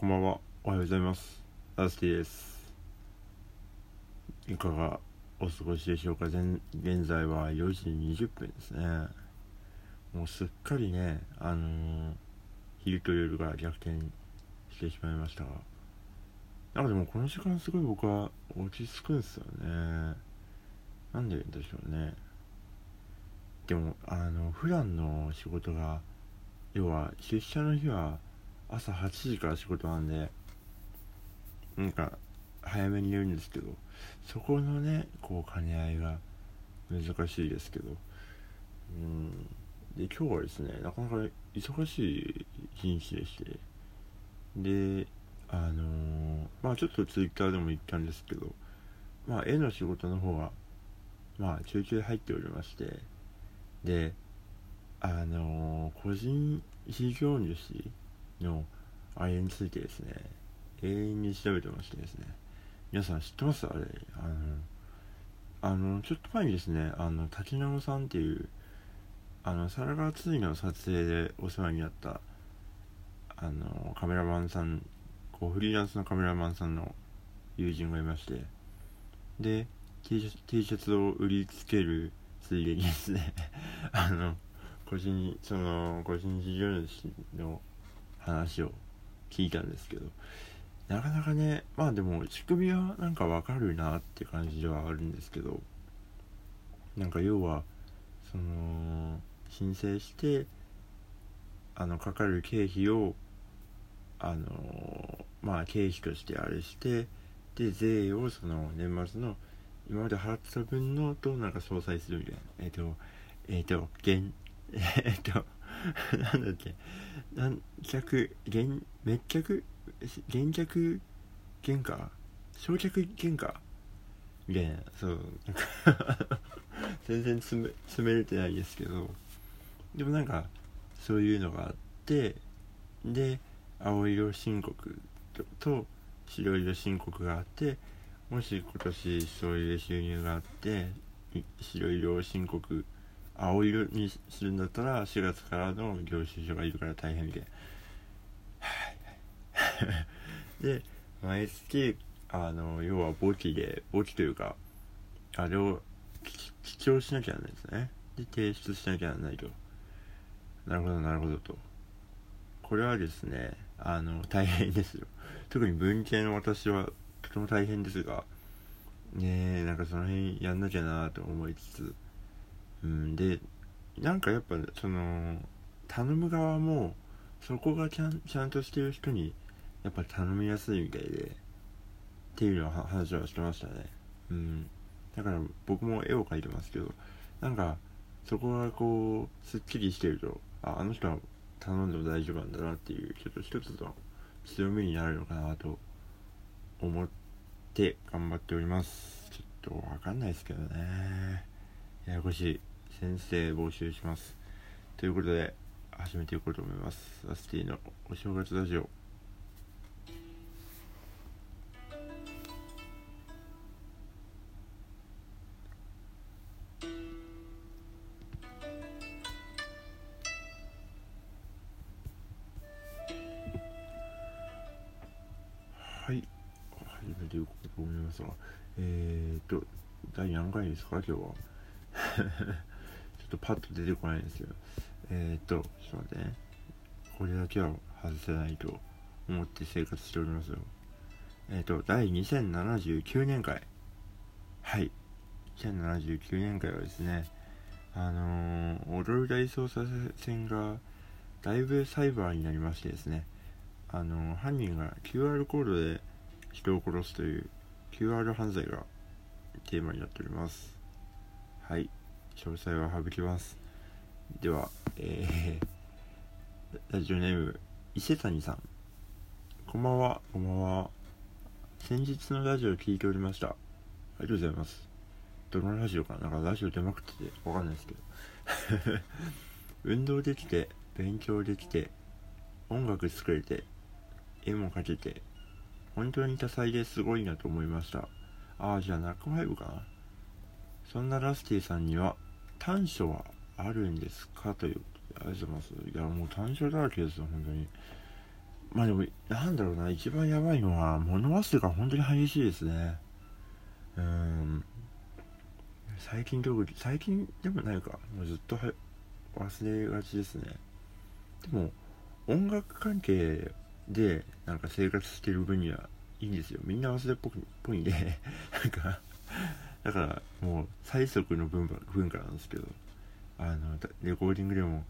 こんばんは。おはようございます。ラスティです。いかがお過ごしでしょうか現現在は4時20分ですね。もうすっかりね、あのー昼と夜が逆転してしまいましたが。なんかでもこの時間すごい僕は落ち着くんですよね。なんででしょうね。でも、あの、普段の仕事が、要は出社の日は朝8時から仕事なんでなんか早めに寝るんですけどそこのねこう兼ね合いが難しいですけどうん。で今日はですねなかなか忙しい日にちでしてであのーまあちょっとツイッターでも言ったんですけどまあ絵の仕事の方がまあちょいちょい入っておりましてであのー個人事業主のあれについてですね。永遠に調べてましてですね。皆さん知ってます？あれ。あのあのちょっと前にですねあの滝直さんっていうあのサラガツイの撮影でお世話になったあのカメラマンさんこうフリーランスのカメラマンさんの友人がいまして。で T シャツ T シャツを売りつけるついでにですね あの個人その個人事業主の話を聞いたんですけどなかなかねまあでも仕組みはなんかわかるなって感じではあるんですけどなんか要はその申請してあのかかる経費をあのまあ経費としてあれしてで税をその年末の今まで払ってた分のとなんか相殺するみたいな。えっ、とえっ、と現えっと なんだっけ？なん客減滅客減客原価？焼却原価？みたいな。そうなんか 全然詰め詰めれてないですけど。でもなんかそういうのがあってで青色申告とと白色申告があってもし今年そういう収入があって白色申告青色にするんだったら4月からの領収書がいるから大変みたいな で毎月あの要は簿記で簿記というかあれを記帳しなきゃならないですね。で提出しなきゃならないと。なるほどなるほどと。これはですねあの大変ですよ。特に文系の私はとても大変ですがねえなんかその辺やんなきゃなと思いつつうんでなんかやっぱその頼む側もそこがちゃんちゃんとしてる人にやっぱ頼みやすいみたいでっていうのは話はしてましたね。うん。だから僕も絵を描いてますけどなんかそこがこうすっきりしてるとああの人は頼んでも大丈夫なんだなっていうちょっと一つの強みになるのかなと思って頑張っております。ちょっとわかんないですけどね。ややこしい。先生募集します。ということで始めていこうと思います。アスティのお正月ラジオ。はい。始めていこうと思いますがえー、っと第何回ですか？今日は。ょっとパッと出てこないんですけどえー、っとちょっと待ってね。これだけは外せないと思って生活しておりますよ。えー、っと第2079年会はい。2079年会はですねあのー、踊る大捜査線がだいぶサイバーになりましてですねあの犯人が QR コードで人を殺すという QR 犯罪がテーマになっております。はい。詳細は省きます。ではえー、ラジオネーム伊勢谷さん。こんばんは。こんばんは。先日のラジオを聞いておりました。ありがとうございます。どのラジオかな？なんかラジオ出まくっててわかんないですけど。運動できて勉強できて音楽作れて絵も描けて本当に多彩ですごいなと思いました。ああじゃあナックファイブかな？そんなラスティさんには短所はあるんですかというありがとうございます。いやもう短所だらけですよ本当に。まあでもなんだろうな一番やばいのは物忘れが本当に激しいですね。うん。最近特に最近でもないか。もうずっとは忘れがちですね。でも音楽関係でなんか生活してる分にはいいんですよ。みんな忘れっぽくぽいんで。なんかだからもう最速の文化文化なんですけどあのレコーディングでも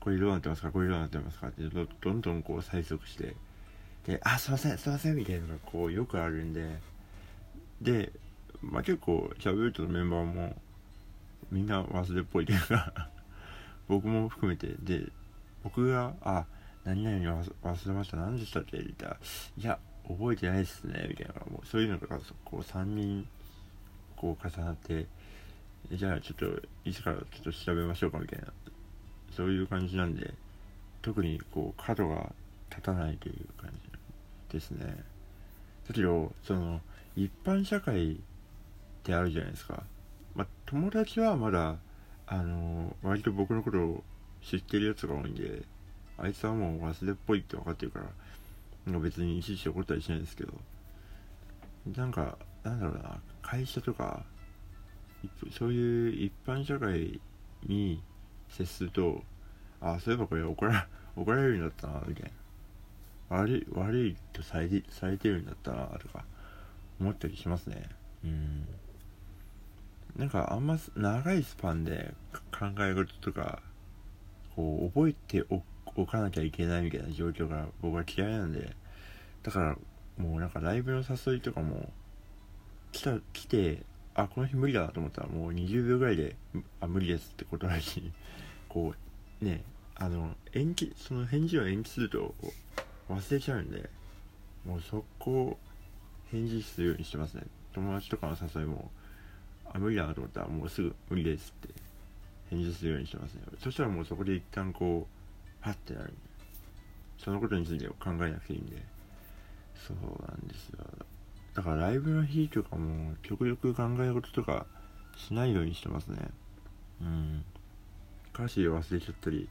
これどうなってますかこれどうなってますかってどどんどんこう催促してであすいませんすいませんみたいなのがこうよくあるんででまあ結構シャブルトのメンバーもみんな忘れっぽいというか 僕も含めてで僕が「あ何々忘れました何でしたっけ?」って言ったら「いや覚えてないっすね」みたいなもうそういうのがこう3人こう重なってじゃあちょっといつからちょっと調べましょうかみたいなそういう感じなんで特にこう角が立たないという感じですね。だけどその一般社会ってあるじゃないですか。まあ友達はまだあの割と僕のことを知ってるやつが多いんであいつはもう忘れっぽいって分かってるから別にいちいち怒ったりしないんですけどなんかなんだろうな会社とかそういう一般社会に接するとあそういえばこれ怒ら 怒られるんだったなみたいな。悪い悪いとされされてるんだったなとか思ったりしますね。うん。なんかあんま長いスパンで考え事とかこう覚えておかなきゃいけないみたいな状況が僕は嫌いなんでだからもうなんかライブの誘いとかも来た来てあこの日無理だなと思ったらもう20秒ぐらいであ無理ですってことらしい こうねあの延期その返事を延期すると忘れちゃうんでもう速攻返事するようにしてますね。友達とかの誘いもあ無理だなと思ったらもうすぐ無理ですって返事するようにしてますね。そしたらもうそこで一旦こうパッてなるんでそのことについて考えなくていいんでそうなんですよ。だからライブの日とかも極力考え事とかしないようにしてますね。うん。歌詞を忘れちゃったり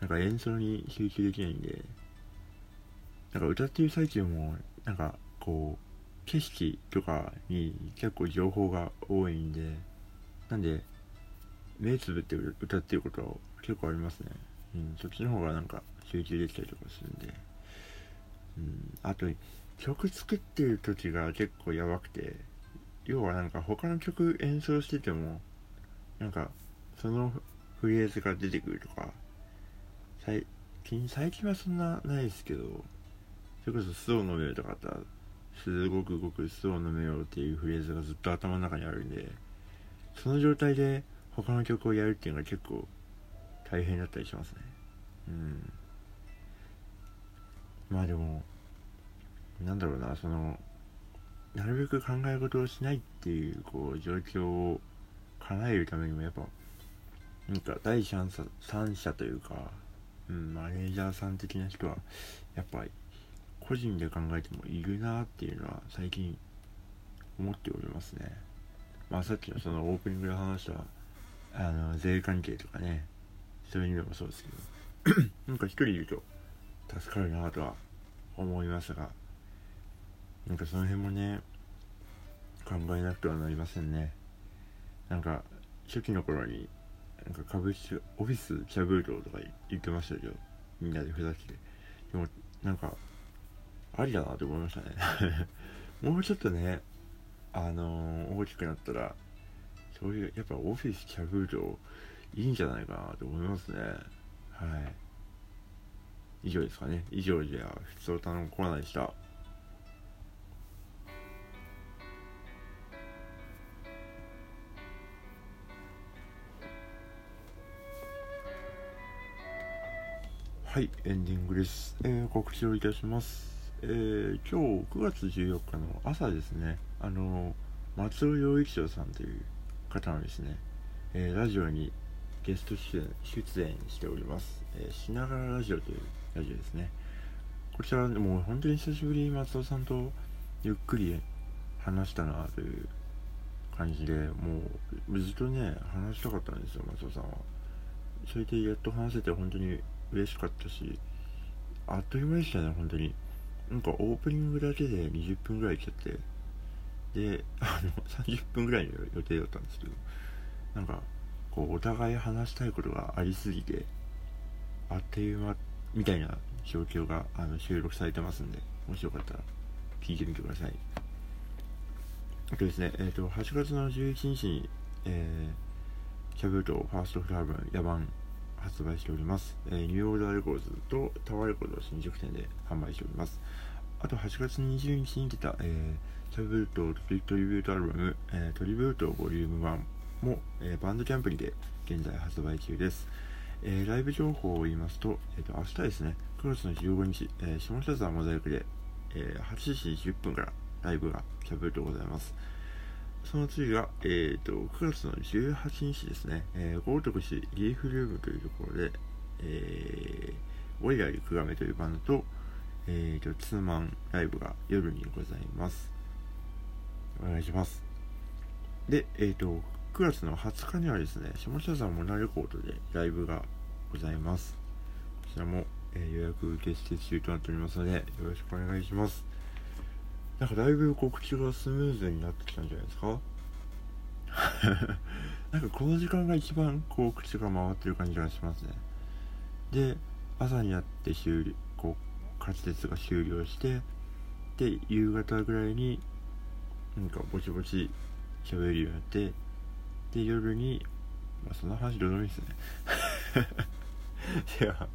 なんか演奏に集中できないんでなんか歌ってる最中もなんかこう景色とかに結構情報が多いんでなんで目つぶって歌ってること結構ありますね。うん。そっちの方がなんか集中できたりとかするんで。あと曲作ってる時が結構やばくて要はなんか他の曲演奏しててもなんかそのフレーズが出てくるとか最近最近はそんなないですけどそれこそ「スを飲めよ」とかあったら「すごくごくスを飲めよ」っていうフレーズがずっと頭の中にあるんでその状態で他の曲をやるっていうのが結構大変だったりしますね。うん。まあでもなんだろうなそのなるべく考え事をしないっていうこう状況を叶えるためにもやっぱなんか第三者三者というか、うん、マネージャーさん的な人はやっぱり個人で考えてもいるなっていうのは最近思っておりますね。まあさっきのそのオープニングで話したあの税関係とかねそういう意味でもそうですけど なんか一人いると助かるなとは思いますがなんかその辺もね考えなくてはなりませんね。なんか初期の頃になんか株式オフィスキャブートとか言ってましたけどみんなでふざけて。でもなんかありだなって思いましたね。もうちょっとねあのー、大きくなったらそういうやっぱオフィスキャブートいいんじゃないかなと思いますね。はい。以上ですかね。以上じゃ普通歌のコーナーでした。はいエンディングです、えー、告知をいたします、えー、今日9月14日の朝ですね。あの松尾陽一郎さんという方のですね、えー、ラジオにゲスト出演出演しております、えー、しながらラジオというラジオですね。こちらもう本当に久しぶりに松尾さんとゆっくり話したなという感じでもうずっとね話したかったんですよ松尾さんは。それでやっと話せて本当に嬉しかったしあっという間でしたね本当に。なんかオープニングだけで20分ぐらい来ちゃって。であの30分ぐらいの予定だったんですけどなんかこうお互い話したいことがありすぎてあっという間みたいな状況があの収録されてますんでもしよかったら聞いてみてください。あとですね、えーと、8月の11日に、えー、キャブートファーストフルアルバム「野蛮」発売しております、えー、ニューオーダーレコーズとタワーレコード新宿店で販売しております。あと8月20日に出た、えー、キャブートトリビュートアルバム、えー、トリビュートボリューム1も、えー、バンドキャンプにて現在発売中です、えー、ライブ情報を言いますと,、えーと、明日ですね9月の15日、えー、下北沢モザイクで、えー、8時10分からライブがキャブートございますその次が、えーと、9月の18日ですね、えー、豪徳市リーフルームというところで、えー、オイラリクガメというバンドと、えーと、ツーマンライブが夜にございます。お願いします。で、えっ、ー、と、9月の20日にはですね、下北沢モナレコードでライブがございます。こちらも、えー、予約受付中となっておりますので、よろしくお願いします。なんかだいぶ告知がスムーズになってきたんじゃないですか？なんかこの時間が一番こう口が回ってる感じがしますねで朝になって終了こう滑舌が終了してで夕方ぐらいになんかぼちぼち喋るようになってで夜にまあそんな話どうでもいいですね では、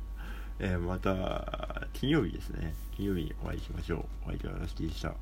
えー、また金曜日ですね。金曜日にお会いしましょう。お相手はラスティでした。